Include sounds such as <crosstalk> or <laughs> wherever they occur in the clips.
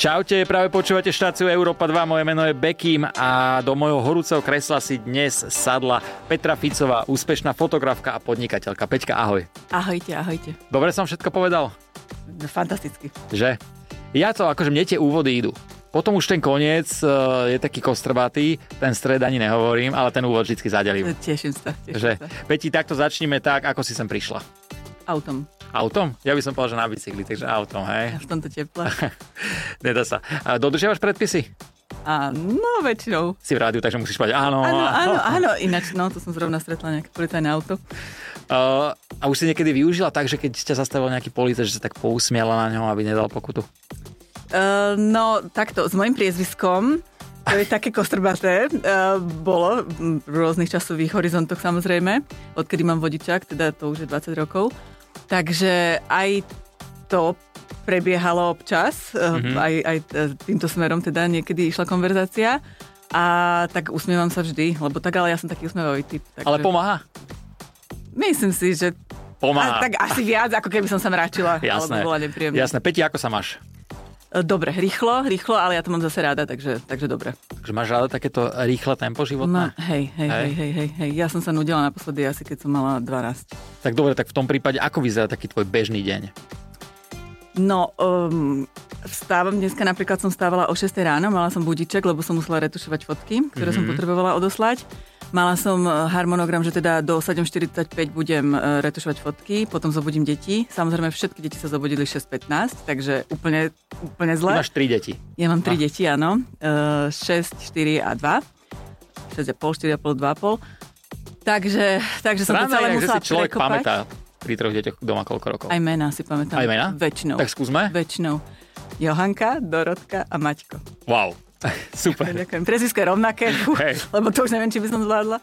Čaute, práve počúvate štáciu Európa 2, moje meno je Bekim a do mojho horúceho kresla si dnes sadla Petra Ficová, úspešná fotografka a podnikateľka. Peťka, ahoj. Ahojte, ahojte. Dobre som všetko povedal? Fantasticky. Že? Ja to, akože mne tie úvody idú. Potom už ten koniec uh, je taký kostrbatý, ten stred ani nehovorím, ale ten úvod vždy zadelím. Teším sa, teším že, sa. Peti, takto začníme tak, ako si sem prišla. Autom. Autom? Ja by som povedal, že na bicykli, takže autom, hej. V tomto teple. <laughs> Nedá sa. A dodržiavaš predpisy? A no, väčšinou. Si v rádiu, takže musíš povedať áno. Áno, áno, áno. Ináč, no, to som zrovna stretla nejaké policajné auto. Uh, a už si niekedy využila tak, že keď ťa zastavil nejaký policajt, že sa tak pousmiala na ňom, aby nedal pokutu? Uh, no, takto, s mojim priezviskom, to je také kostrbaté, uh, bolo v rôznych časových horizontoch samozrejme, odkedy mám vodičák, teda to už je 20 rokov. Takže aj to prebiehalo občas, mm-hmm. aj, aj týmto smerom teda niekedy išla konverzácia. A tak usmievam sa vždy, lebo tak ale ja som taký usmievavý typ. Takže... Ale pomáha? Myslím si, že Pomáha. A, tak asi viac, ako keby som sa mráčila. Jasné. Alebo bola nepríjemná. Jasné. Peti, ako sa máš? Dobre, rýchlo, rýchlo, ale ja to mám zase ráda, takže, takže dobre. Takže máš ráda takéto rýchle tempo životné? Ma, hej, hej, hej, hej, hej, hej. Ja som sa nudila naposledy asi, keď som mala 12. Tak dobre, tak v tom prípade, ako vyzerá taký tvoj bežný deň? No, um, vstávam dneska, napríklad som stávala o 6 ráno, mala som budiček, lebo som musela retušovať fotky, ktoré mm-hmm. som potrebovala odoslať. Mala som e, harmonogram, že teda do 7.45 budem e, retušovať fotky, potom zobudím deti. Samozrejme všetky deti sa zobudili 6.15, takže úplne, úplne zle. Ty máš 3 deti. Ja mám 3 ah. deti, áno. 6, e, 4 a 2. 6,5, 4,5, 2,5. Takže, takže som Rána to celé je, musela že si človek prekopať. pamätá pri troch deťoch doma koľko rokov. Aj mená si pamätám. Aj mená? Väčšinou. Tak skúsme. Väčšinou. Johanka, Dorotka a Maťko. Wow. <laughs> Super. Ďakujem. Prezvisko je rovnaké, Hej. lebo to už neviem, či by som zvládla.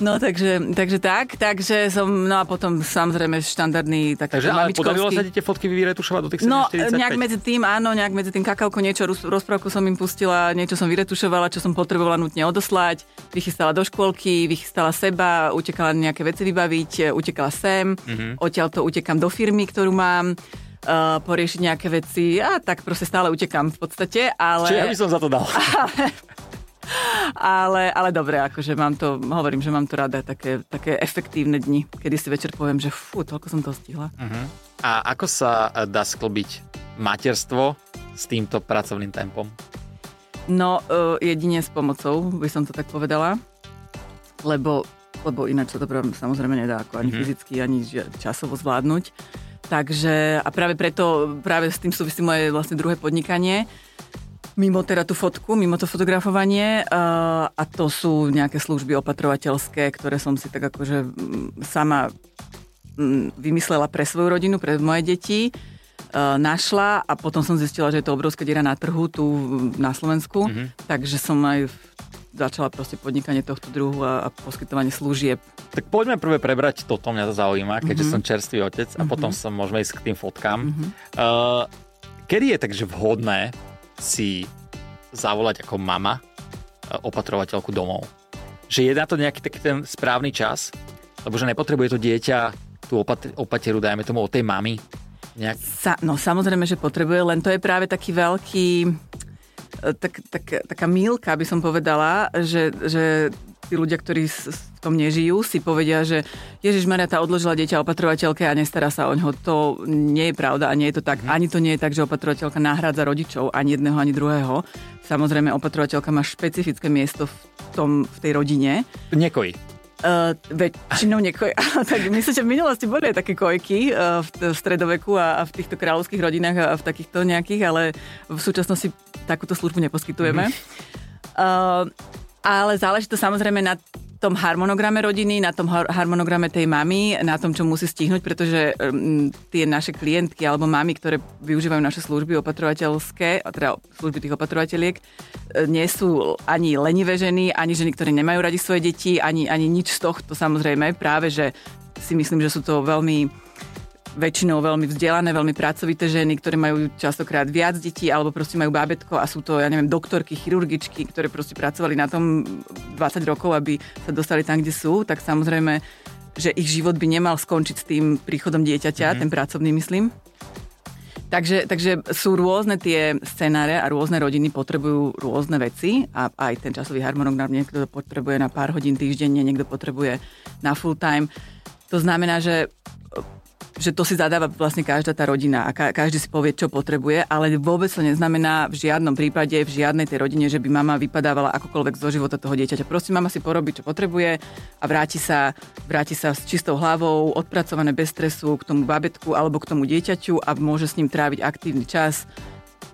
No takže, takže tak, takže som, no a potom samozrejme štandardný taký Takže ale podarilo sa ti tie fotky vyretušovať do tých 7.45? No, nejak medzi tým, áno, nejak medzi tým kakauko niečo, roz- rozprávku som im pustila, niečo som vyretušovala, čo som potrebovala nutne odoslať, vychystala do škôlky, vychystala seba, utekala nejaké veci vybaviť, utekala sem, Mhm. mm-hmm. odtiaľ to utekam do firmy, ktorú mám, uh, poriešiť nejaké veci a tak proste stále utekam v podstate, ale... Čiže ja by som za to dal. Ale, <laughs> ale dobre, akože mám to, hovorím, že mám to rada, také, také efektívne dni, kedy si večer poviem, že fú, toľko som to stihla. Uh-huh. A ako sa e, dá sklbiť materstvo s týmto pracovným tempom? No, uh, jedine s pomocou, by som to tak povedala, lebo, lebo ináč sa to samozrejme nedá ako ani Mhm. fyzicky, ani časovo zvládnuť. Takže, a práve preto, práve s tým súvisí moje vlastne druhé podnikanie, mimo teda tú fotku, mimo to fotografovanie uh, a to sú nejaké služby opatrovateľské, ktoré som si tak akože mm, sama mm, vymyslela pre svoju rodinu, pre moje deti, uh, našla a potom som zistila, že je to obrovská diera na trhu tu na Slovensku, Mhm. mm-hmm. takže som aj začala proste podnikanie tohto druhu a, a poskytovanie služieb. Tak poďme prvé prebrať toto, mňa to zaujíma, keďže Mhm. som čerstvý otec a potom sa môžeme ísť k tým fotkám. Mhm. Uh, kedy je takže vhodné si zavolať ako mama uh, opatrovateľku domov? Že je na to nejaký taký ten správny čas? Lebo že nepotrebuje to dieťa tú opat- opateru, dajme tomu, od tej mamy? Nejak... Sa, no samozrejme, že potrebuje, len to je práve taký veľký, e, tak, tak, taká mílka, by som povedala, že, že tí ľudia, ktorí v tom nežijú, si povedia, že Ježiš Maria tá odložila dieťa opatrovateľke a nestará sa o ňo. To nie je pravda a nie je to tak. Ani to nie je tak, že opatrovateľka nahrádza rodičov, ani jedného, ani druhého. Samozrejme, opatrovateľka má špecifické miesto v, tom, v tej rodine. Nekojí. Uh, väčšinou nekoj... <laughs> tak myslím, že v minulosti boli aj také kojky uh, v, v stredoveku a, a v týchto kráľovských rodinách a v takýchto nejakých, ale v súčasnosti takúto službu neposkytujeme. Uh, ale záleží to samozrejme na tom harmonograme rodiny, na tom har- harmonograme tej mamy, na tom, čo musí stihnúť, pretože um, tie naše klientky alebo mamy, ktoré využívajú naše služby opatrovateľské, teda služby tých opatrovateľiek, e, nie sú ani lenivé ženy, ani ženy, ktoré nemajú radi svoje deti, ani, ani nič z tohto samozrejme. Práve, že si myslím, že sú to veľmi väčšinou veľmi vzdelané, veľmi pracovité ženy, ktoré majú častokrát viac detí alebo proste majú bábetko a sú to, ja neviem, doktorky, chirurgičky, ktoré proste pracovali na tom 20 rokov, aby sa dostali tam, kde sú, tak samozrejme, že ich život by nemal skončiť s tým príchodom dieťaťa, mm-hmm. ten pracovný myslím. Takže, takže sú rôzne tie scenáre a rôzne rodiny potrebujú rôzne veci a aj ten časový harmonogram niekto potrebuje na pár hodín týždenne, niekto potrebuje na full time. To znamená, že že to si zadáva vlastne každá tá rodina a ka- každý si povie, čo potrebuje, ale vôbec to neznamená v žiadnom prípade, v žiadnej tej rodine, že by mama vypadávala akokoľvek zo života toho dieťaťa. Proste mama si porobí, čo potrebuje a vráti sa, vráti sa s čistou hlavou, odpracované bez stresu k tomu babetku alebo k tomu dieťaťu a môže s ním tráviť aktívny čas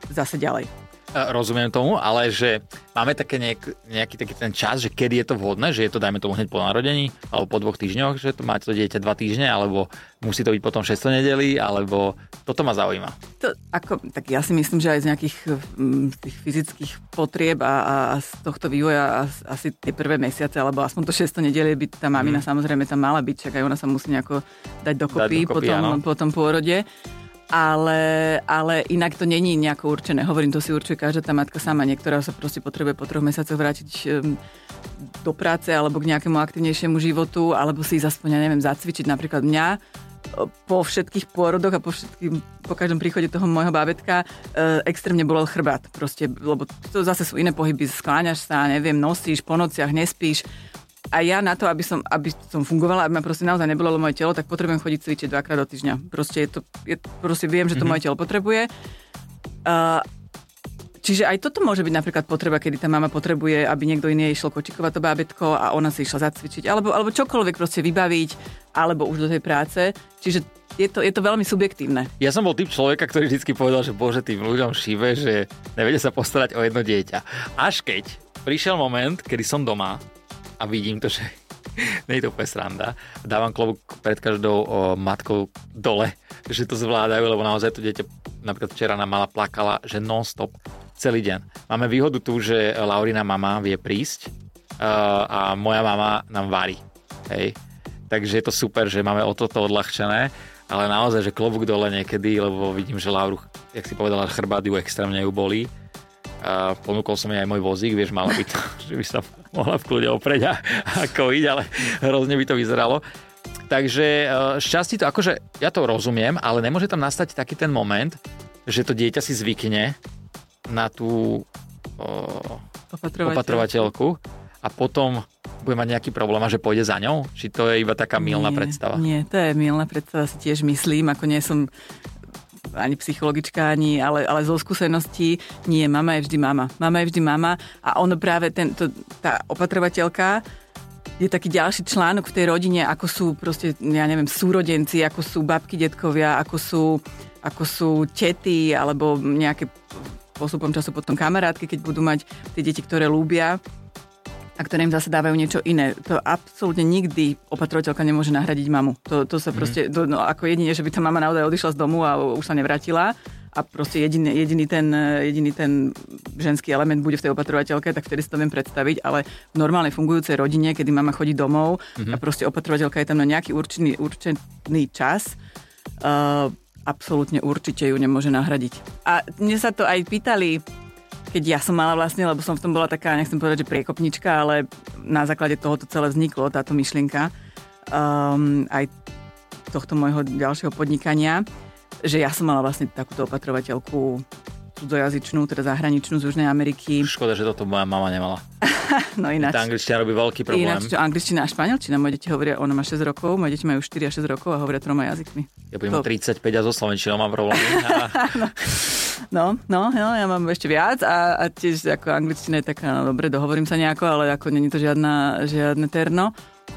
zase ďalej. Rozumiem tomu, ale že máme také nejak, nejaký taký ten čas, že kedy je to vhodné, že je to dajme tomu hneď po narodení, alebo po dvoch týždňoch, že to máte to dieťa dva týždne, alebo musí to byť potom 6 nedeli, alebo toto ma zaujíma. To, ako, tak ja si myslím, že aj z nejakých m, tých fyzických potrieb a, a, a z tohto vývoja a, asi tie prvé mesiace, alebo aspoň to 6 nedeli by tá mamina mm. samozrejme tam mala byť, čak aj ona sa musí nejako dať dokopy, dať dokopy po, tom, po tom pôrode ale, ale inak to není nejako určené. Hovorím, to si určuje každá tá matka sama. Niektorá sa proste potrebuje po troch mesiacoch vrátiť do práce alebo k nejakému aktívnejšiemu životu, alebo si aspoň, ja neviem, zacvičiť. Napríklad mňa e, po všetkých pôrodoch a po, všetkým, po každom príchode toho môjho bábetka e, extrémne bolel chrbát. Proste, lebo to zase sú iné pohyby, skláňaš sa, neviem, nosíš, po nociach nespíš a ja na to, aby som, aby som fungovala, aby ma proste naozaj nebolelo moje telo, tak potrebujem chodiť cvičiť dvakrát do týždňa. Proste, je to, je, proste viem, že to mm-hmm. moje telo potrebuje. Uh, Čiže aj toto môže byť napríklad potreba, kedy tá mama potrebuje, aby niekto iný išiel kočikovať to bábetko a ona si išla zacvičiť, alebo, alebo čokoľvek proste vybaviť, alebo už do tej práce. Čiže je to, je to veľmi subjektívne. Ja som bol typ človeka, ktorý vždy povedal, že bože, tým ľuďom šíve, že nevedia sa postarať o jedno dieťa. Až keď prišiel moment, kedy som doma a vidím to, že <laughs> nie je to úplne sranda. Dávam klobúk pred každou o, matkou dole, že to zvládajú, lebo naozaj to dieťa napríklad včera nám mala plakala, že non-stop celý deň. Máme výhodu tu, že Laurina mama vie prísť uh, a moja mama nám varí. Hej. Takže je to super, že máme o toto odľahčené, ale naozaj, že klobúk dole niekedy, lebo vidím, že Lauru, jak si povedala, chrbát ju extrémne ju bolí a ponúkol som jej aj môj vozík, vieš, mala by to, <laughs> že by sa mohla v kľude opreť a, <laughs> a kojiť, ale hrozne by to vyzeralo. Takže e, šťastí to, akože ja to rozumiem, ale nemôže tam nastať taký ten moment, že to dieťa si zvykne na tú o, opatrovateľku a potom bude mať nejaký problém a že pôjde za ňou? Či to je iba taká milná nie, predstava? Nie, to je milná predstava, si tiež myslím, ako nie som ani psychologička, ani, ale, ale zo skúseností nie, mama je vždy mama. Mama je vždy mama a ono práve tento, tá opatrovateľka je taký ďalší článok v tej rodine, ako sú proste, ja neviem, súrodenci, ako sú babky, detkovia, ako sú, ako sú tety, alebo nejaké postupom času potom kamarátky, keď budú mať tie deti, ktoré lúbia a ktoré im zase dávajú niečo iné. To absolútne nikdy opatrovateľka nemôže nahradiť mamu. To, to sa mm. proste, to, no, ako jedine, že by tá mama naozaj odišla z domu a už sa nevrátila a proste jediný, jediný, ten, jediný ten ženský element bude v tej opatrovateľke, tak vtedy si to viem predstaviť, ale v normálnej fungujúcej rodine, kedy mama chodí domov mm-hmm. a proste opatrovateľka je tam na nejaký určený, určený čas, uh, absolútne určite ju nemôže nahradiť. A mne sa to aj pýtali keď ja som mala vlastne, lebo som v tom bola taká, nechcem povedať, že priekopnička, ale na základe toho to celé vzniklo, táto myšlienka um, aj tohto môjho ďalšieho podnikania, že ja som mala vlastne takúto opatrovateľku cudzojazyčnú, teda zahraničnú z Južnej Ameriky. Škoda, že toto moja mama nemala. <laughs> no ináč. Tá angličtina robí veľký problém. Ináč, čo angličtina a španielčina. Moje deti hovoria, ona má 6 rokov, moje deti majú 4 a 6 rokov a hovoria troma jazykmi. Ja budem to... 35 a so slovenčinou mám problémy. <laughs> no. No, no, no, ja mám ešte viac a, a tiež ako angličtina je taká, no dobre, dohovorím sa nejako, ale ako není to žiadna, žiadne terno.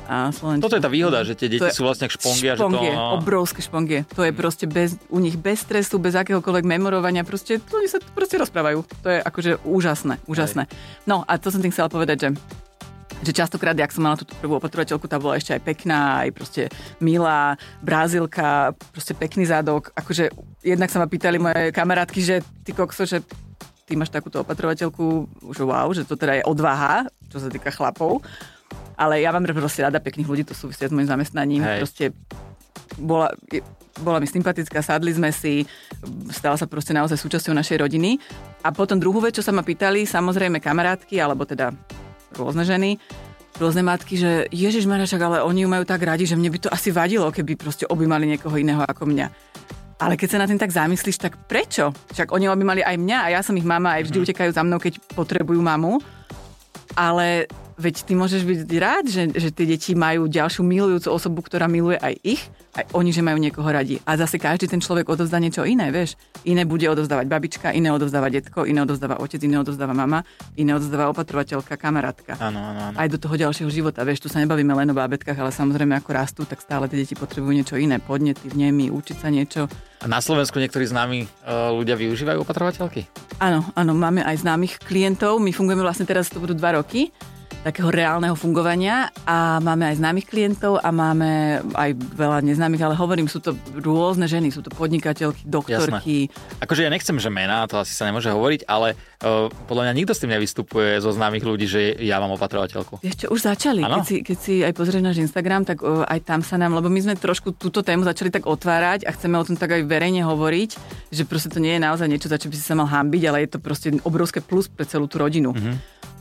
A Slovenčina. Toto je tá výhoda, že tie deti sú vlastne špongie. Špongie, že to, no... obrovské špongie. To je proste bez, u nich bez stresu, bez akéhokoľvek memorovania, proste oni sa proste rozprávajú. To je akože úžasné, úžasné. Aj. No a to som tým chcela povedať, že že častokrát, ak som mala túto prvú opatrovateľku, tá bola ešte aj pekná, aj proste milá, brazilka, proste pekný zádok. Akože jednak sa ma pýtali moje kamarátky, že ty kokso, že ty máš takúto opatrovateľku, že wow, že to teda je odvaha, čo sa týka chlapov. Ale ja mám proste rada pekných ľudí, to súvisia s mojim zamestnaním. Hej. Proste bola, bola mi sympatická, sadli sme si, stala sa proste naozaj súčasťou našej rodiny. A potom druhú vec, čo sa ma pýtali, samozrejme kamarátky, alebo teda rôzne ženy, rôzne matky, že Ježiš Marašak, ale oni ju majú tak radi, že mne by to asi vadilo, keby proste objímali niekoho iného ako mňa. Ale keď sa na tým tak zamyslíš, tak prečo? Však oni by mali aj mňa a ja som ich mama, aj vždy mm-hmm. utekajú za mnou, keď potrebujú mamu. Ale veď ty môžeš byť rád, že, že tie deti majú ďalšiu milujúcu osobu, ktorá miluje aj ich aj oni, že majú niekoho radi. A zase každý ten človek odovzdá niečo iné, vieš. Iné bude odovzdávať babička, iné odovzdáva detko, iné odovzdáva otec, iné odovzdáva mama, iné odovzdáva opatrovateľka, kamarátka. Áno, áno, áno. Aj do toho ďalšieho života, vieš, tu sa nebavíme len o bábetkách, ale samozrejme ako rastú, tak stále tie deti potrebujú niečo iné, podnety, vnemy, učiť sa niečo. A na Slovensku niektorí známi uh, ľudia využívajú opatrovateľky? Áno, áno, máme aj známych klientov. My fungujeme vlastne teraz, to budú dva roky takého reálneho fungovania a máme aj známych klientov a máme aj veľa neznámych, ale hovorím, sú to rôzne ženy, sú to podnikateľky, doktorky. Jasné. Akože ja nechcem, že mená, to asi sa nemôže hovoriť, ale uh, podľa mňa nikto s tým nevystupuje zo známych ľudí, že ja mám opatrovateľku. Ešte už začali, keď si, keď si aj pozrieš náš Instagram, tak uh, aj tam sa nám, lebo my sme trošku túto tému začali tak otvárať a chceme o tom tak aj verejne hovoriť, že proste to nie je naozaj niečo, za čo by si sa mal hambiť, ale je to proste obrovské plus pre celú tú rodinu. Mm-hmm.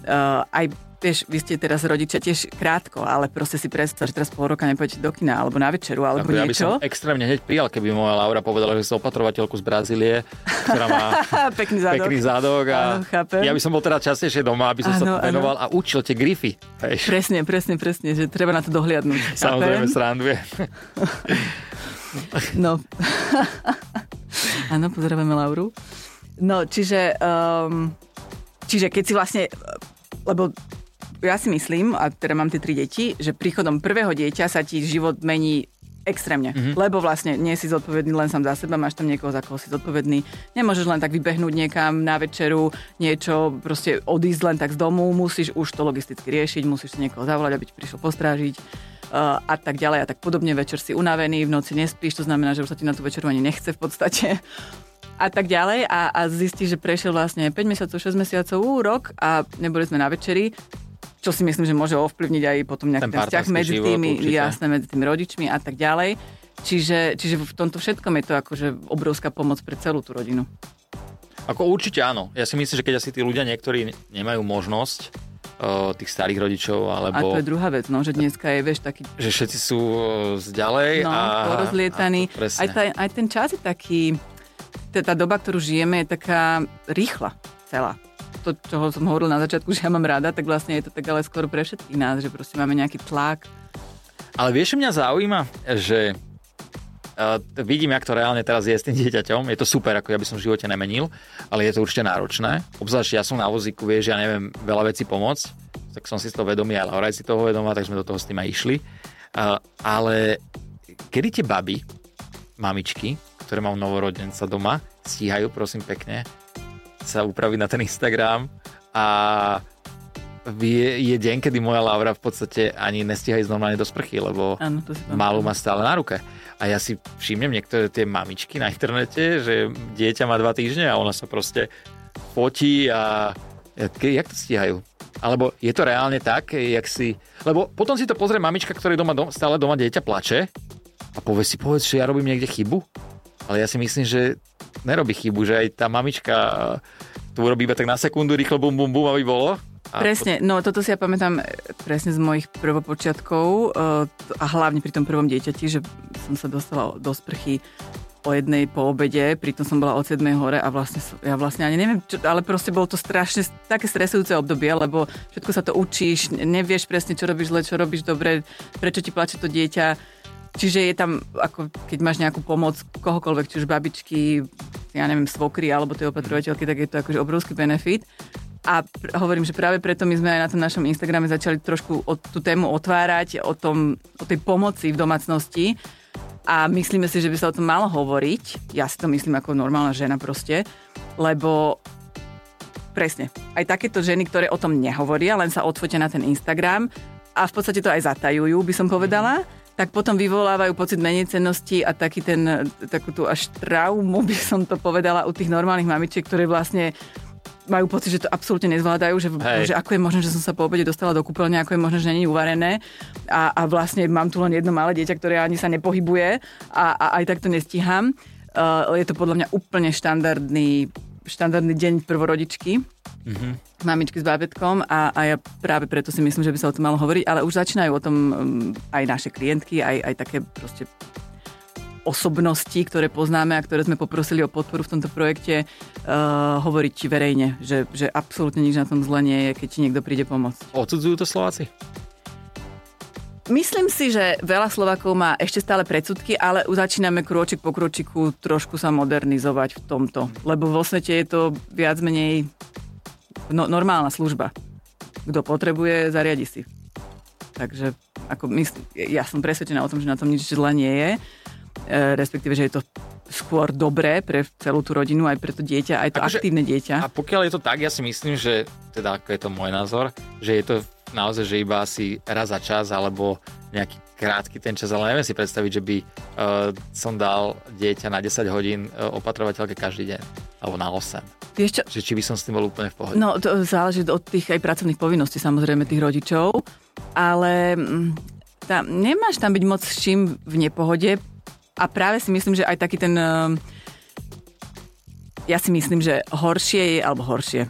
Uh, aj vieš, vy ste teraz rodičia tiež krátko, ale proste si predstav, že teraz pol roka nepôjdete do kina alebo na večeru alebo Ako niečo. Ja by som extrémne hneď prijal, keby moja Laura povedala, že som opatrovateľku z Brazílie, ktorá má <laughs> pekný zadok. Pekný zadok a Áno, ja by som bol teda častejšie doma, aby som ano, sa venoval a učil tie grify. Hej. Presne, presne, presne, že treba na to dohliadnúť. Samozrejme, sranduje. <laughs> no. <laughs> Áno, pozdravujeme Lauru. No, čiže, um, čiže keď si vlastne, lebo ja si myslím, a teda mám tie tri deti, že príchodom prvého dieťa sa ti život mení extrémne. Mm-hmm. Lebo vlastne nie si zodpovedný len sám za seba, máš tam niekoho, za koho si zodpovedný. Nemôžeš len tak vybehnúť niekam na večeru, niečo, proste odísť len tak z domu, musíš už to logisticky riešiť, musíš si niekoho zavolať, aby ti prišiel postrážiť uh, a tak ďalej a tak podobne. Večer si unavený, v noci nespíš, to znamená, že už sa ti na tú večeru ani nechce v podstate a tak ďalej a, a zistí, že prešiel vlastne 5 mesiacov, 6 mesiacov, rok a neboli sme na večeri čo si myslím, že môže ovplyvniť aj potom nejaký ten, ten vzťah medzi tými, jasné, medzi tými rodičmi a tak ďalej. Čiže, čiže v tomto všetkom je to akože obrovská pomoc pre celú tú rodinu. Ako určite áno. Ja si myslím, že keď asi tí ľudia niektorí nemajú možnosť uh, tých starých rodičov, alebo... A to je druhá vec, no, že dneska je, vieš, taký... Že všetci sú zďalej no, a... porozlietaní. A aj, aj ten čas je taký... Tá doba, ktorú žijeme, je taká rýchla celá to, čoho som hovoril na začiatku, že ja mám rada, tak vlastne je to tak ale skôr pre všetkých nás, že proste máme nejaký tlak. Ale vieš, mňa zaujíma, že uh, vidím, jak to reálne teraz je s tým dieťaťom. Je to super, ako ja by som v živote nemenil, ale je to určite náročné. Obzvlášť ja som na vozíku, vieš, ja neviem veľa vecí pomôcť, tak som si to vedomý, ale Laura si toho vedomá, tak sme do toho s tým aj išli. Uh, ale kedy tie baby, mamičky, ktoré mám novorodenca doma, stíhajú, prosím pekne, sa upraviť na ten Instagram a je, je deň, kedy moja Laura v podstate ani nestíha ísť normálne do sprchy, lebo ano, málu má stále na ruke. A ja si všimnem niektoré tie mamičky na internete, že dieťa má dva týždne a ona sa proste fotí a jak to stíhajú? Alebo je to reálne tak, jak si... Lebo potom si to pozrie mamička, ktorý doma, stále doma dieťa plače a povie si, povedz, že ja robím niekde chybu. Ale ja si myslím, že nerobí chybu, že aj tá mamička tu urobí iba tak na sekundu, rýchlo bum, bum, bum, aby bolo. A presne, no toto si ja pamätám e, presne z mojich prvopočiatkov uh, a hlavne pri tom prvom dieťati, že som sa dostala do sprchy o jednej po obede, pritom som bola od 7 hore a vlastne ja vlastne ani neviem, čo, ale proste bolo to strašne také stresujúce obdobie, lebo všetko sa to učíš, nevieš presne, čo robíš zle, čo robíš dobre, prečo ti plače to dieťa Čiže je tam, ako keď máš nejakú pomoc kohokoľvek, či už babičky, ja neviem, svokry alebo tej opatrovateľky, tak je to akože obrovský benefit. A pr- hovorím, že práve preto my sme aj na tom našom Instagrame začali trošku o tú tému otvárať, o, tom, o tej pomoci v domácnosti. A myslíme si, že by sa o tom malo hovoriť. Ja si to myslím ako normálna žena proste. Lebo presne, aj takéto ženy, ktoré o tom nehovoria, len sa odfotia na ten Instagram a v podstate to aj zatajujú, by som povedala tak potom vyvolávajú pocit menejcennosti a taký ten, takú tú až traumu, <laughs> by som to povedala, u tých normálnych mamičiek, ktoré vlastne majú pocit, že to absolútne nezvládajú, že, že ako je možné, že som sa po obede dostala do kúpeľne, ako je možné, že není uvarené a, a vlastne mám tu len jedno malé dieťa, ktoré ani sa nepohybuje a, a aj tak to nestíham. Uh, je to podľa mňa úplne štandardný, štandardný deň prvorodičky. Mm-hmm mamičky s bábetkom a, a ja práve preto si myslím, že by sa o tom malo hovoriť, ale už začínajú o tom um, aj naše klientky, aj, aj také proste osobností, ktoré poznáme a ktoré sme poprosili o podporu v tomto projekte, uh, hovoriť verejne, že, že absolútne nič na tom zle nie je, keď ti niekto príde pomôcť. Odsudzujú to Slováci? Myslím si, že veľa Slovakov má ešte stále predsudky, ale začíname krôčik po krôčiku trošku sa modernizovať v tomto. Lebo vo svete je to viac menej no, normálna služba. Kto potrebuje, zariadi si. Takže ako mysl, ja som presvedčená o tom, že na tom nič zle nie je. E, respektíve, že je to skôr dobré pre celú tú rodinu, aj pre to dieťa, aj to akože, aktívne dieťa. A pokiaľ je to tak, ja si myslím, že, teda ako je to môj názor, že je to naozaj, že iba asi raz za čas, alebo nejaký krátky ten čas, ale neviem si predstaviť, že by uh, som dal dieťa na 10 hodín uh, opatrovateľke každý deň, alebo na 8. Vieš čo? Že či by som s tým bol úplne v pohode. No, to záleží od tých aj pracovných povinností samozrejme tých rodičov, ale mm, tá, nemáš tam byť moc s čím v nepohode a práve si myslím, že aj taký ten... Uh, ja si myslím, že horšie je, alebo horšie,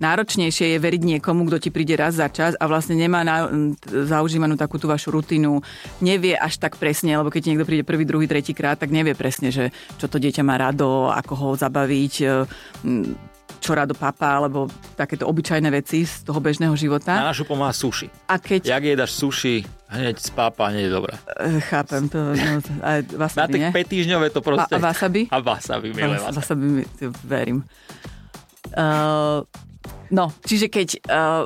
náročnejšie je veriť niekomu, kto ti príde raz za čas a vlastne nemá na, zaužívanú takú tú vašu rutinu, nevie až tak presne, lebo keď ti niekto príde prvý, druhý, tretí krát, tak nevie presne, že čo to dieťa má rado, ako ho zabaviť, e, čo rado papa, alebo takéto obyčajné veci z toho bežného života. Na našu pomáha suši. A keď... Jak jedaš suši, hneď z papa, hneď je dobré. E, chápem to. No, aj wasabi, Na tak 5 týždňové to proste... A, a wasabi? A wasabi, milé wasabi. Wasabi, verím. Uh, No, čiže keď uh,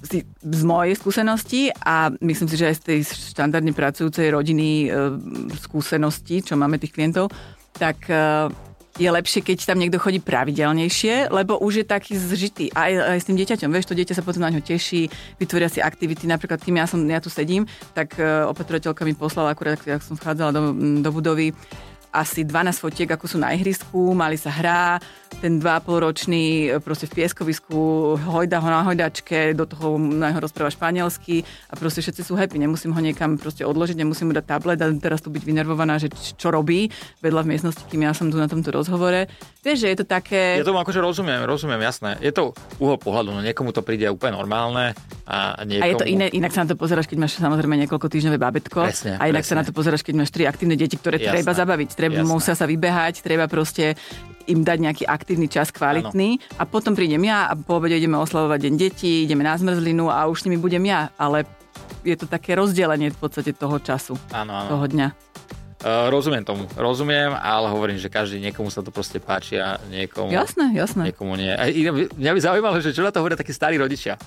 z, z mojej skúsenosti a myslím si, že aj z tej štandardne pracujúcej rodiny uh, skúsenosti, čo máme tých klientov, tak uh, je lepšie, keď tam niekto chodí pravidelnejšie, lebo už je taký zžitý aj, aj s tým dieťaťom. Vieš, to dieťa sa potom na ňo teší, vytvoria si aktivity. Napríklad, kým ja, som, ja tu sedím, tak uh, opatrovateľka mi poslala, akurát, ak som vchádzala do, do budovy, asi 12 fotiek, ako sú na ihrisku, mali sa hrá, ten 2,5 ročný e, proste v pieskovisku, hojda ho na hojdačke, do toho na jeho rozpráva španielsky a proste všetci sú happy, nemusím ho niekam proste odložiť, nemusím mu dať tablet a teraz tu byť vynervovaná, že čo robí vedľa v miestnosti, kým ja som tu na tomto rozhovore. Vieš, že je to také... Ja tomu akože rozumiem, rozumiem, jasné. Je to uhol pohľadu, no niekomu to príde úplne normálne a niekomu... A je to iné, inak sa na to pozeráš, keď máš samozrejme niekoľko týždňové babetko. Presne, a inak presne. sa na to pozeráš, keď máš tri aktívne deti, ktoré jasné, treba zabaviť, treba, jasné. musia sa vybehať, treba proste im dať nejaký aktívny čas, kvalitný ano. a potom prídem ja a po obede ideme oslavovať deň detí, ideme na zmrzlinu a už s nimi budem ja, ale je to také rozdelenie v podstate toho času, ano, ano. toho dňa. Uh, rozumiem tomu, rozumiem, ale hovorím, že každý niekomu sa to proste páči a niekomu, jasné, jasné. niekomu nie. A mňa by zaujímalo, že čo na to hovoria takí starí rodičia.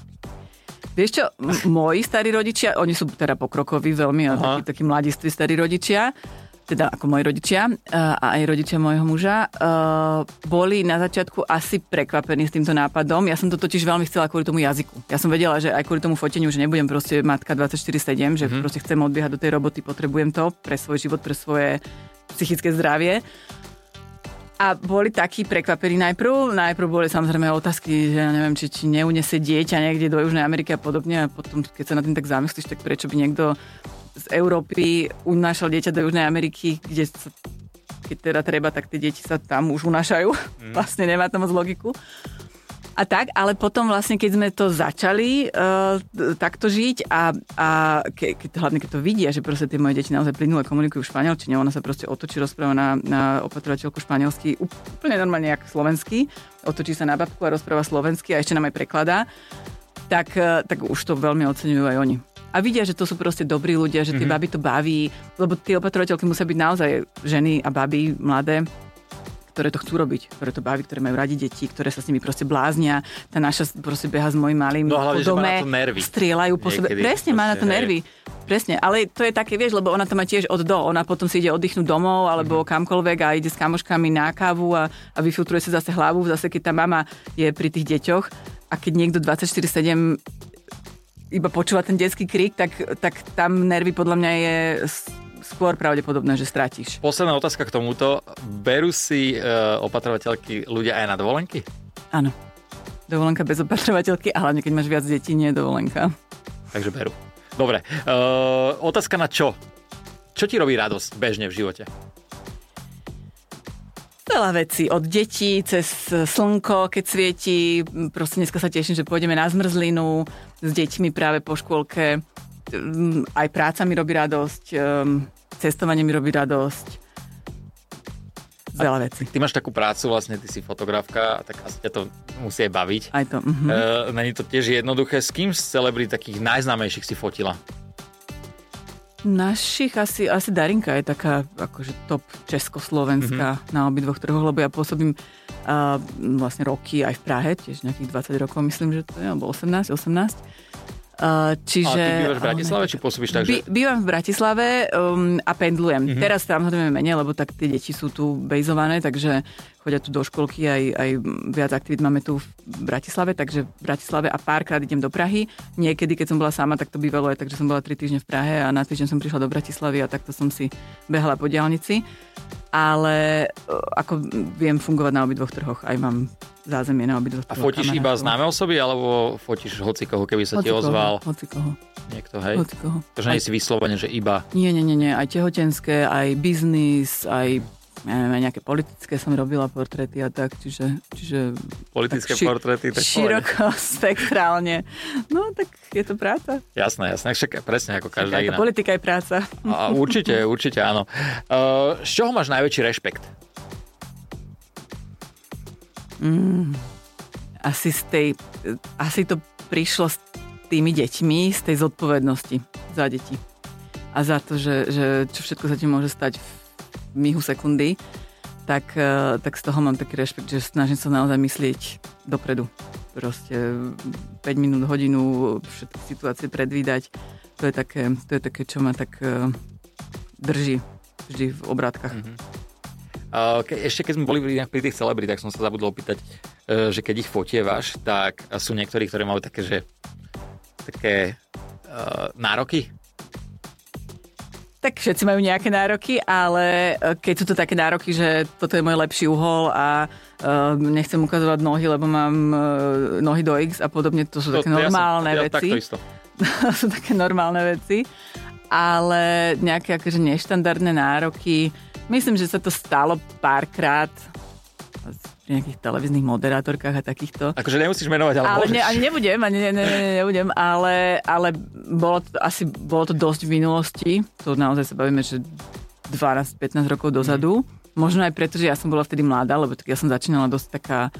Vieš čo, m- moji starí rodičia, oni sú teda pokrokoví veľmi, takí, takí mladiství starí rodičia, teda ako moji rodičia a aj rodičia môjho muža, boli na začiatku asi prekvapení s týmto nápadom. Ja som to totiž veľmi chcela kvôli tomu jazyku. Ja som vedela, že aj kvôli tomu foteniu, že nebudem proste matka 24-7, že mm-hmm. proste chcem odbiehať do tej roboty, potrebujem to pre svoj život, pre svoje psychické zdravie. A boli takí prekvapení najprv. Najprv boli samozrejme otázky, že ja neviem, či, či neunesie dieťa niekde do Južnej Ameriky a podobne. A potom, keď sa na tým tak zamyslíš, tak prečo by niekto z Európy unášal dieťa do Južnej Ameriky, kde sa, keď teda treba, tak tie deti sa tam už unášajú. Mm. <laughs> Vlastne nemá to moc logiku. A tak, ale potom vlastne, keď sme to začali uh, takto žiť a, a ke, keď, hlavne keď to vidia, že proste tie moje deti naozaj plynule komunikujú v španielčine, ona sa proste otočí, rozpráva na, na opatrovateľku španielsky úplne normálne jak slovensky, otočí sa na babku a rozpráva slovensky a ešte nám aj prekladá, tak, uh, tak už to veľmi oceňujú aj oni a vidia, že to sú proste dobrí ľudia, že tie mm-hmm. baby to baví, lebo tie opatrovateľky musia byť naozaj ženy a baby mladé, ktoré to chcú robiť, ktoré to baví, ktoré majú radi deti, ktoré sa s nimi proste bláznia. Tá naša proste beha s mojim malým no, hlavne, po dome, nervy. strieľajú po Niekedy, sebe. Presne, má na to nervy. Presne, ale to je také, vieš, lebo ona to má tiež od do. Ona potom si ide oddychnúť domov alebo mm-hmm. kamkoľvek a ide s kamoškami na kávu a, a vyfiltruje sa zase hlavu, zase keď tá mama je pri tých deťoch a keď niekto 24-7 iba počúva ten detský krik, tak, tak tam nervy podľa mňa je skôr pravdepodobné, že stratíš. Posledná otázka k tomuto. Berú si e, opatrovateľky ľudia aj na dovolenky? Áno. Dovolenka bez opatrovateľky, a hlavne keď máš viac detí, nie je dovolenka. Takže berú. Dobre. E, otázka na čo? Čo ti robí radosť bežne v živote? Veľa vecí, od detí cez slnko, keď svieti. Proste dneska sa teším, že pôjdeme na zmrzlinu s deťmi práve po škôlke. um, aj práca mi robí radosť, um, cestovanie mi robí radosť, veľa vecí. Ty máš takú prácu, vlastne ty si fotografka, tak asi ťa to musí aj baviť. Aj to. Uh-huh. E, Není to tiež jednoduché. S kým z celebrí takých najznámejších si fotila? Našich asi, asi Darinka je taká akože top československá mm-hmm. na obidvoch trhoch, lebo ja pôsobím uh, vlastne roky aj v Prahe, tiež nejakých 20 rokov, myslím, že to je, alebo 18, 18. Uh, čiže, a ty bývaš v Bratislave, či pôsobíš tak, že... Bývam v Bratislave um, a pendlujem. Mm-hmm. Teraz samozrejme menej, lebo tak tie deti sú tu bejzované, takže chodia tu do školky, aj, aj viac aktivít máme tu v Bratislave, takže v Bratislave a párkrát idem do Prahy. Niekedy, keď som bola sama, tak to bývalo aj tak, že som bola 3 týždne v Prahe a na týždeň som prišla do Bratislavy a takto som si behala po diálnici. Ale uh, ako viem fungovať na obidvoch trhoch, aj mám zázemie na obidvoch A fotíš iba známe osoby, alebo fotíš hocikoho, keby sa ti ozval? Hocikoho. Niekto, hej? Hocikoho. Takže nie si vyslovene, že iba... Nie, nie, nie, nie, aj tehotenské, aj biznis, aj ja neviem, nejaké politické som robila portréty a tak, čiže... čiže politické tak ši- portréty, tak Široko, <laughs> spektrálne. No, tak je to práca. Jasné, jasné, však presne ako každá iná. politika je práca. A, určite, <laughs> určite áno. Uh, z čoho máš najväčší rešpekt? Mm, asi z tej, asi to prišlo s tými deťmi, z tej zodpovednosti za deti. A za to, že, že čo všetko sa ti môže stať v mihu sekundy, tak, e, tak z toho mám taký rešpekt, že snažím sa naozaj myslieť dopredu. Proste 5 minút, hodinu, všetky situácie predvídať. To je také, to je také čo ma tak e, drží vždy v obrátkach. Mm-hmm. Ke, ešte keď sme boli pri tých celebritách, som sa zabudol opýtať, e, že keď ich fotievaš, tak sú niektorí, ktorí majú také, že také uh, nároky? Tak všetci majú nejaké nároky, ale e, keď sú to také nároky, že toto je môj lepší uhol a uh, nechcem ukazovať nohy, lebo mám uh, nohy do X a podobne, to sú to, také to normálne ja som, veci. Ja, isto. <laughs> sú také normálne veci. Ale nejaké akože neštandardné nároky, Myslím, že sa to stalo párkrát pri nejakých televíznych moderátorkách a takýchto. Akože nemusíš menovať, ale, ale ne, ani nebudem, ani ne, ne, ne, nebudem, ale, ale bolo to, asi bolo to dosť v minulosti. To naozaj sa bavíme, že 12-15 rokov dozadu. Mm. Možno aj preto, že ja som bola vtedy mladá, lebo tak ja som začínala dosť taká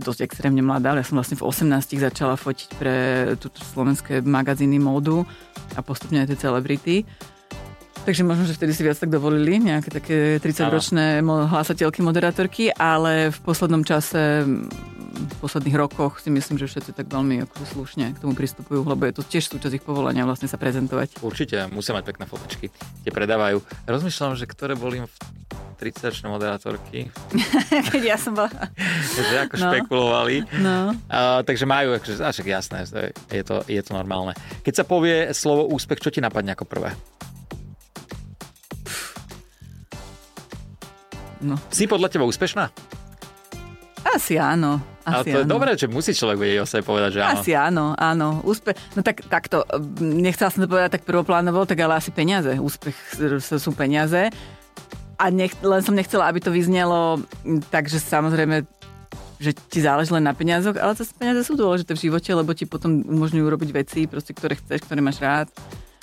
dosť extrémne mladá. Ja som vlastne v 18 začala fotiť pre túto slovenské magazíny módu a postupne aj tie celebrity. Takže možno, že vtedy si viac tak dovolili, nejaké také 30-ročné hlásateľky, moderátorky, ale v poslednom čase v posledných rokoch si myslím, že všetci tak veľmi ako slušne k tomu pristupujú, lebo je to tiež súčasť ich povolania vlastne sa prezentovať. Určite, musia mať pekné fotočky, tie predávajú. Rozmýšľam, že ktoré boli v 30-ročné moderátorky. Keď <laughs> ja som bola... <laughs> že ako no. špekulovali. No. Uh, takže majú, akože, však jasné, je to, je to normálne. Keď sa povie slovo úspech, čo ti napadne ako prvé? No. Si podľa teba úspešná? Asi áno. Asi Ale to áno. je dobré, že musí človek vedieť o sebe povedať, že áno. Asi áno, áno. Úspe... No tak, takto, nechcela som to povedať tak prvoplánovo, tak ale asi peniaze. Úspech sú peniaze. A nech, len som nechcela, aby to vyznelo takže samozrejme že ti záleží len na peniazoch, ale zase peniaze sú dôležité v živote, lebo ti potom umožňujú robiť veci, proste, ktoré chceš, ktoré máš rád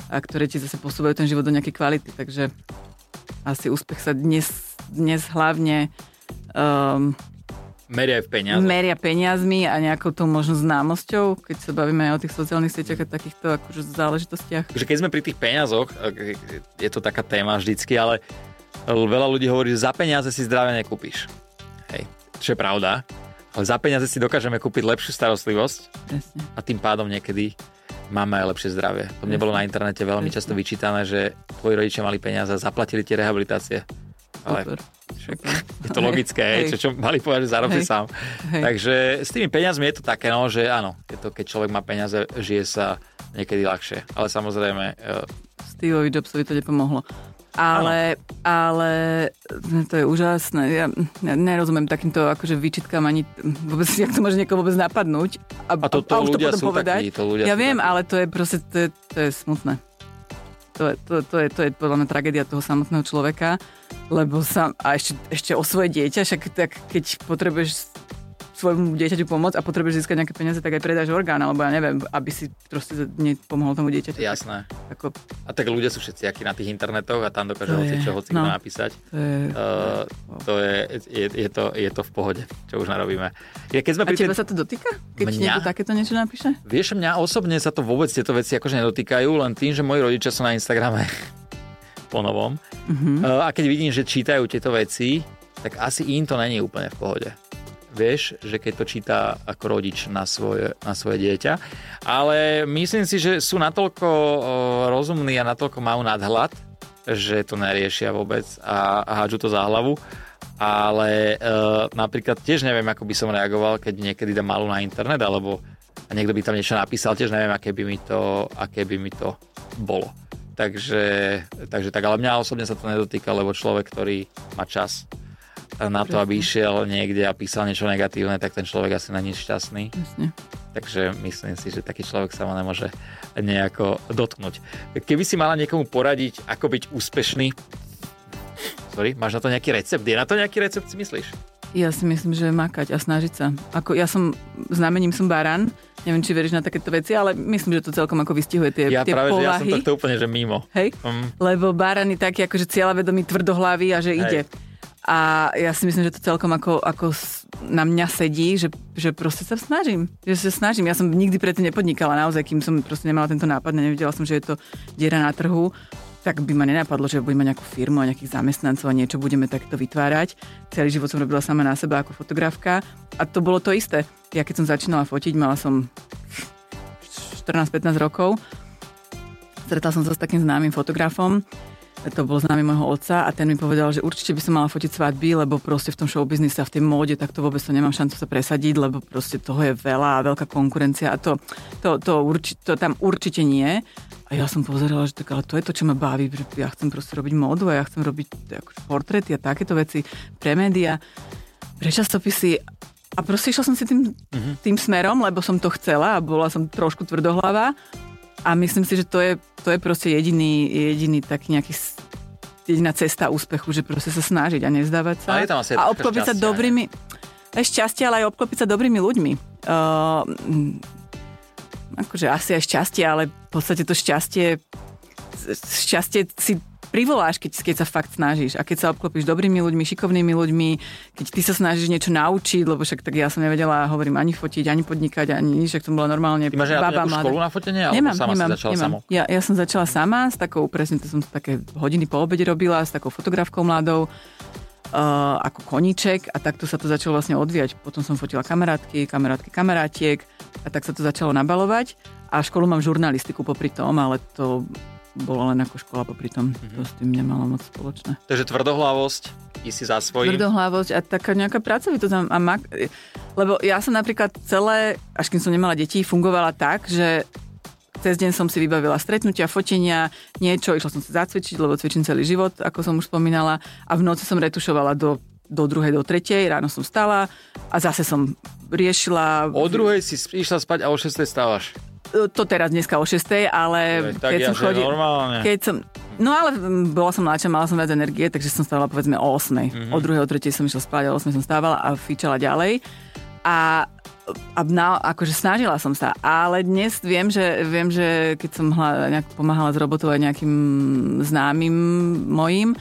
a ktoré ti zase posúvajú ten život do nejakej kvality. Takže asi úspech sa dnes, dnes hlavne um, meria v peniazoch. Meria peniazmi a nejakou tou možno známosťou, keď sa bavíme aj o tých sociálnych sieťach a takýchto akože záležitostiach. Takže keď sme pri tých peniazoch, je to taká téma vždycky, ale veľa ľudí hovorí, že za peniaze si zdravie nekúpiš. Hej, čo je pravda. Ale za peniaze si dokážeme kúpiť lepšiu starostlivosť Presne. a tým pádom niekedy máme aj lepšie zdravie. To mne bolo na internete veľmi často vyčítané, že tvoji rodičia mali peniaze a zaplatili tie rehabilitácie. Ale Super. Však, je to logické, hej, čo, čo mali povedať, že zarob si sám. Hej. Takže s tými peniazmi je to také, no, že áno, je to, keď človek má peniaze, žije sa niekedy ľahšie. Ale samozrejme... Uh... Steveovi Jobsovi to nepomohlo. Ale, ale to je úžasné. Ja nerozumiem takýmto akože výčitkám ani vôbec, jak to môže niekoho vôbec napadnúť. A, a to, to a ľudia to sú povedať. takí. To ľudia ja viem, takí. ale to je proste, to je, to je smutné. To to, to, je, to je podľa mňa tragédia toho samotného človeka, lebo sa, a ešte, ešte o svoje dieťa, však tak keď potrebuješ svojmu dieťaťu pomôcť a potrebuješ získať nejaké peniaze, tak aj predáš orgán, alebo ja neviem, aby si proste nepomohol tomu dieťaťu. Jasné. Ako, A tak ľudia sú všetci akí na tých internetoch a tam dokáže To hoci čo, hoci no. napísať. to je, Uh, to je, je, je, to, je to v pohode, čo už narobíme. Ja, keď sme a teba tej, sa to dotýka? Keď Mňa? niekto takéto niečo napíše? Vieš, mňa osobne sa to vôbec tieto veci akože nedotýkajú, len tým, že moji rodičia sú na Instagrame <laughs> po novom. Mhm. Uh, a keď vidím, že čítajú tieto veci, tak asi im to není úplne v pohode. Vieš, že keď to číta ako rodič na svoje, na svoje dieťa. Ale myslím si, že sú natoľko rozumní a natoľko majú nadhľad, že to neriešia vôbec a, hádžu to za hlavu. Ale uh, napríklad tiež neviem, ako by som reagoval, keď niekedy dám malú na internet, alebo niekto by tam niečo napísal, tiež neviem, aké by mi to, aké by mi to bolo. Takže, takže tak, ale mňa osobne sa to nedotýka, lebo človek, ktorý má čas na to, aby išiel niekde a písal niečo negatívne, tak ten človek asi není šťastný. Jasne. Takže myslím si, že taký človek sa ma nemôže nejako dotknúť. Keby si mala niekomu poradiť, ako byť úspešný, sorry, máš na to nejaký recept? Je na to nejaký recept, si myslíš? Ja si myslím, že makať a snažiť sa. Ako, ja som, znamením som baran, neviem, či veríš na takéto veci, ale myslím, že to celkom ako vystihuje tie, Ja tie práve, že ja som povahy. tohto úplne, že mimo. Hej? Mm. Lebo baran je taký akože cieľavedomý, tvrdohlavý a že Hej. ide. A ja si myslím, že to celkom ako, ako na mňa sedí, že, že proste sa snažím. Že sa snažím. Ja som nikdy predtým nepodnikala naozaj, kým som proste nemala tento nápad a nevidela som, že je to diera na trhu tak by ma nenapadlo, že budeme mať nejakú firmu a nejakých zamestnancov a niečo budeme takto vytvárať. Celý život som robila sama na seba ako fotografka a to bolo to isté. Ja keď som začínala fotiť, mala som 14-15 rokov. Stretla som sa s takým známym fotografom, to bol známy môjho otca a ten mi povedal, že určite by som mala fotiť svadby, lebo proste v tom showbiznise a v tej móde tak to vôbec to nemám šancu sa presadiť, lebo proste toho je veľa a veľká konkurencia a to, to, to, urči, to tam určite nie. A ja som pozerala, že tak, ale to je to, čo ma baví, že ja chcem proste robiť módu a ja chcem robiť akože, portréty a takéto veci pre média, pre časopisy? A proste išla som si tým, tým smerom, lebo som to chcela a bola som trošku tvrdohlava a myslím si, že to je, to je proste jediný, jediný tak nejaký jediná cesta úspechu, že proste sa snažiť a nezdávať sa. Ale je tam asi a obklopiť sa dobrými... Aj šťastie, ale aj obklopiť sa dobrými ľuďmi. Uh, akože asi aj šťastie, ale v podstate to šťastie šťastie si privoláš, keď, keď sa fakt snažíš. A keď sa obklopíš dobrými ľuďmi, šikovnými ľuďmi, keď ty sa snažíš niečo naučiť, lebo však tak ja som nevedela, hovorím, ani fotiť, ani podnikať, ani nič, však som bola normálne Ty máš to baba mladá. školu na fotenie, alebo Nemám, sama nemám, si začala nemám. samo? Ja, ja som začala sama s takou, presne to som také hodiny po obede robila, s takou fotografkou mladou, uh, ako koníček a takto sa to začalo vlastne odvíjať. Potom som fotila kamarátky, kamarátky kamarátiek a tak sa to začalo nabalovať. A školu mám žurnalistiku popri tom, ale to bolo len ako škola popri tom. To s tým nemalo moc spoločné. Takže tvrdohlavosť, ty si za svojím. Tvrdohlavosť a taká nejaká pracovitosť a a mak... Lebo ja som napríklad celé, až kým som nemala deti, fungovala tak, že cez deň som si vybavila stretnutia, fotenia, niečo, išla som sa zacvičiť, lebo cvičím celý život, ako som už spomínala, a v noci som retušovala do, do druhej, do tretej, ráno som stala a zase som riešila... O druhej si išla spať a o 6 stávaš. To teraz dneska o 6, ale Tak keď ja, som že chodila... normálne. Keď som, no ale bola som mladšia, mala som viac energie, takže som stávala povedzme o 8. Mhm. Mm-hmm. O 2. o 3. som išla spať, o 8 som stávala a fičala ďalej. A a na, akože snažila som sa, ale dnes viem, že, viem, že keď som hla, nejak pomáhala s robotou aj nejakým známym mojim,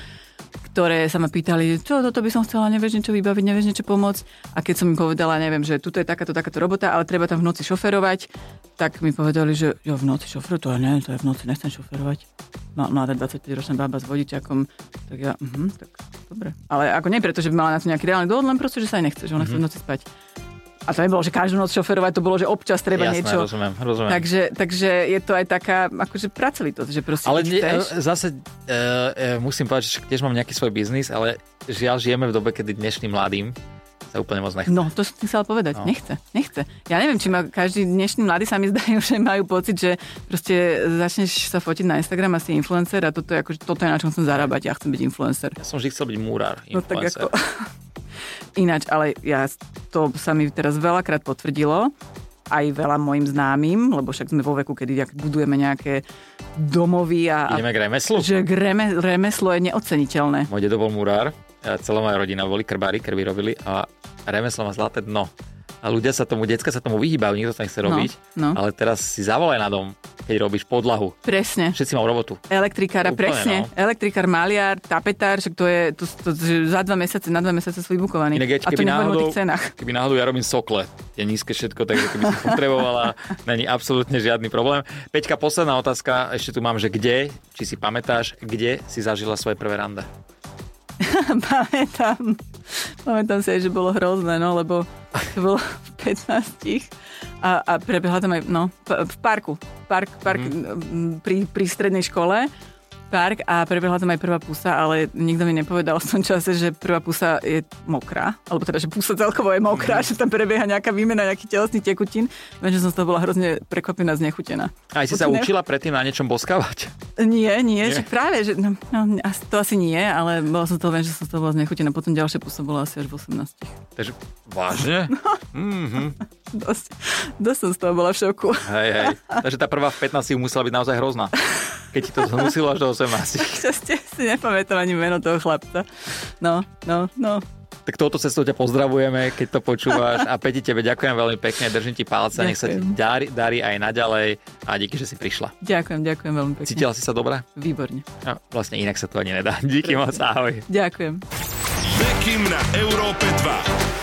ktoré sa ma pýtali, čo toto by som chcela, nevieš niečo vybaviť, nevieš niečo pomôcť. A keď som im povedala, neviem, že tuto je takáto, takáto robota, ale treba tam v noci šoferovať, tak mi povedali, že jo, v noci šoferovať, to ja ne, to ja v noci nechcem šoferovať. No, mladá 25-ročná baba s vodičakom, tak ja, uh tak dobre. Ale ako nie preto, že by mala na to nejaký reálny dôvod, len proste, že sa aj nechce, že ona chce v noci spať. A to nebolo, že každú noc šoferovať, to bolo, že občas treba Jasné, niečo. rozumiem, rozumiem. Takže, takže je to aj taká akože pracovitosť, že proste ale chceš, e, zase e, e, musím povedať, že tiež mám nejaký svoj biznis, ale žiaľ žijeme v dobe, kedy dnešným mladým sa úplne moc nechce. No, to som chcela povedať. No. Nechce, nechce. Ja neviem, či ma každý dnešný mladý sa mi zdajú, <laughs> že majú pocit, že proste začneš sa fotiť na Instagram a si influencer a toto je, akože, toto je na čom chcem zarábať. Ja chcem byť influencer. Ja som vždy chcel byť múrar, No tak influencer. ako... Ináč, ale ja, to sa mi teraz veľakrát potvrdilo aj veľa mojim známym, lebo však sme vo veku, kedy budujeme nejaké domovy a, Ideme k remeslu. že reme, remeslo je neoceniteľné. Môj dedo bol murár, celá moja rodina boli krbári, krby robili a remeslo má zlaté dno. A ľudia sa tomu, decka sa tomu vyhýbajú, nikto to nechce robiť. no. Ale teraz si zavolaj na dom, keď robíš podlahu. Presne. Všetci majú robotu. Elektrikára, Úplne, presne. no. Elektrikár, maliar, tapetár, však to je to, to, že za dva mesiace, na dva mesiace sú vybukovaní. Inak ja A to o náhodou, tých cenách. keby náhodou ja robím sokle, je nízke všetko, takže keby si potrebovala, <laughs> není absolútne žiadny problém. Peťka, posledná otázka, ešte tu mám, že kde, či si pamätáš, kde si zažila svoje prvé rande? <laughs> pamätám, pamätám si aj, že bolo hrozné, no, lebo to bolo v 15 a, a prebehla tam aj, no, v parku, park, park mm. pri, pri strednej škole, park a prebehla tam aj prvá pusa, ale nikto mi nepovedal v tom čase, že prvá pusa je mokrá, alebo teda, že pusa celkovo je mokrá, že tam prebieha nejaká výmena nejakých telesných tekutín. Viem, že som z toho bola hrozne prekvapená, znechutená. Aj si sa učila predtým na niečom boskávať? Nie, nie, Nie? práve, že no, no, to asi nie, ale bola som to len, že som z toho bola znechutená. Potom ďalšia pusa bola asi až v 18. Takže vážne? Mm-hmm. <laughs> Dosť, dosť som z toho bola v šoku. Hej, hej. Takže tá prvá v 15 musela byť naozaj hrozná. Keď ti to zhnusilo až do 18. Šťastie <laughs> si nepamätám ani meno toho chlapca. No, no, no. Tak touto cestou ťa pozdravujeme, keď to počúvaš. A Peti, tebe ďakujem veľmi pekne, držím ti palce, nech sa ti Ďakujem. darí, darí aj naďalej. A díky, že si prišla. Ďakujem, ďakujem veľmi pekne. Cítila si sa dobre? Výborne. No, vlastne inak sa to ani nedá. Díky moc, ahoj. Ďakujem. Bekim na Európe 2.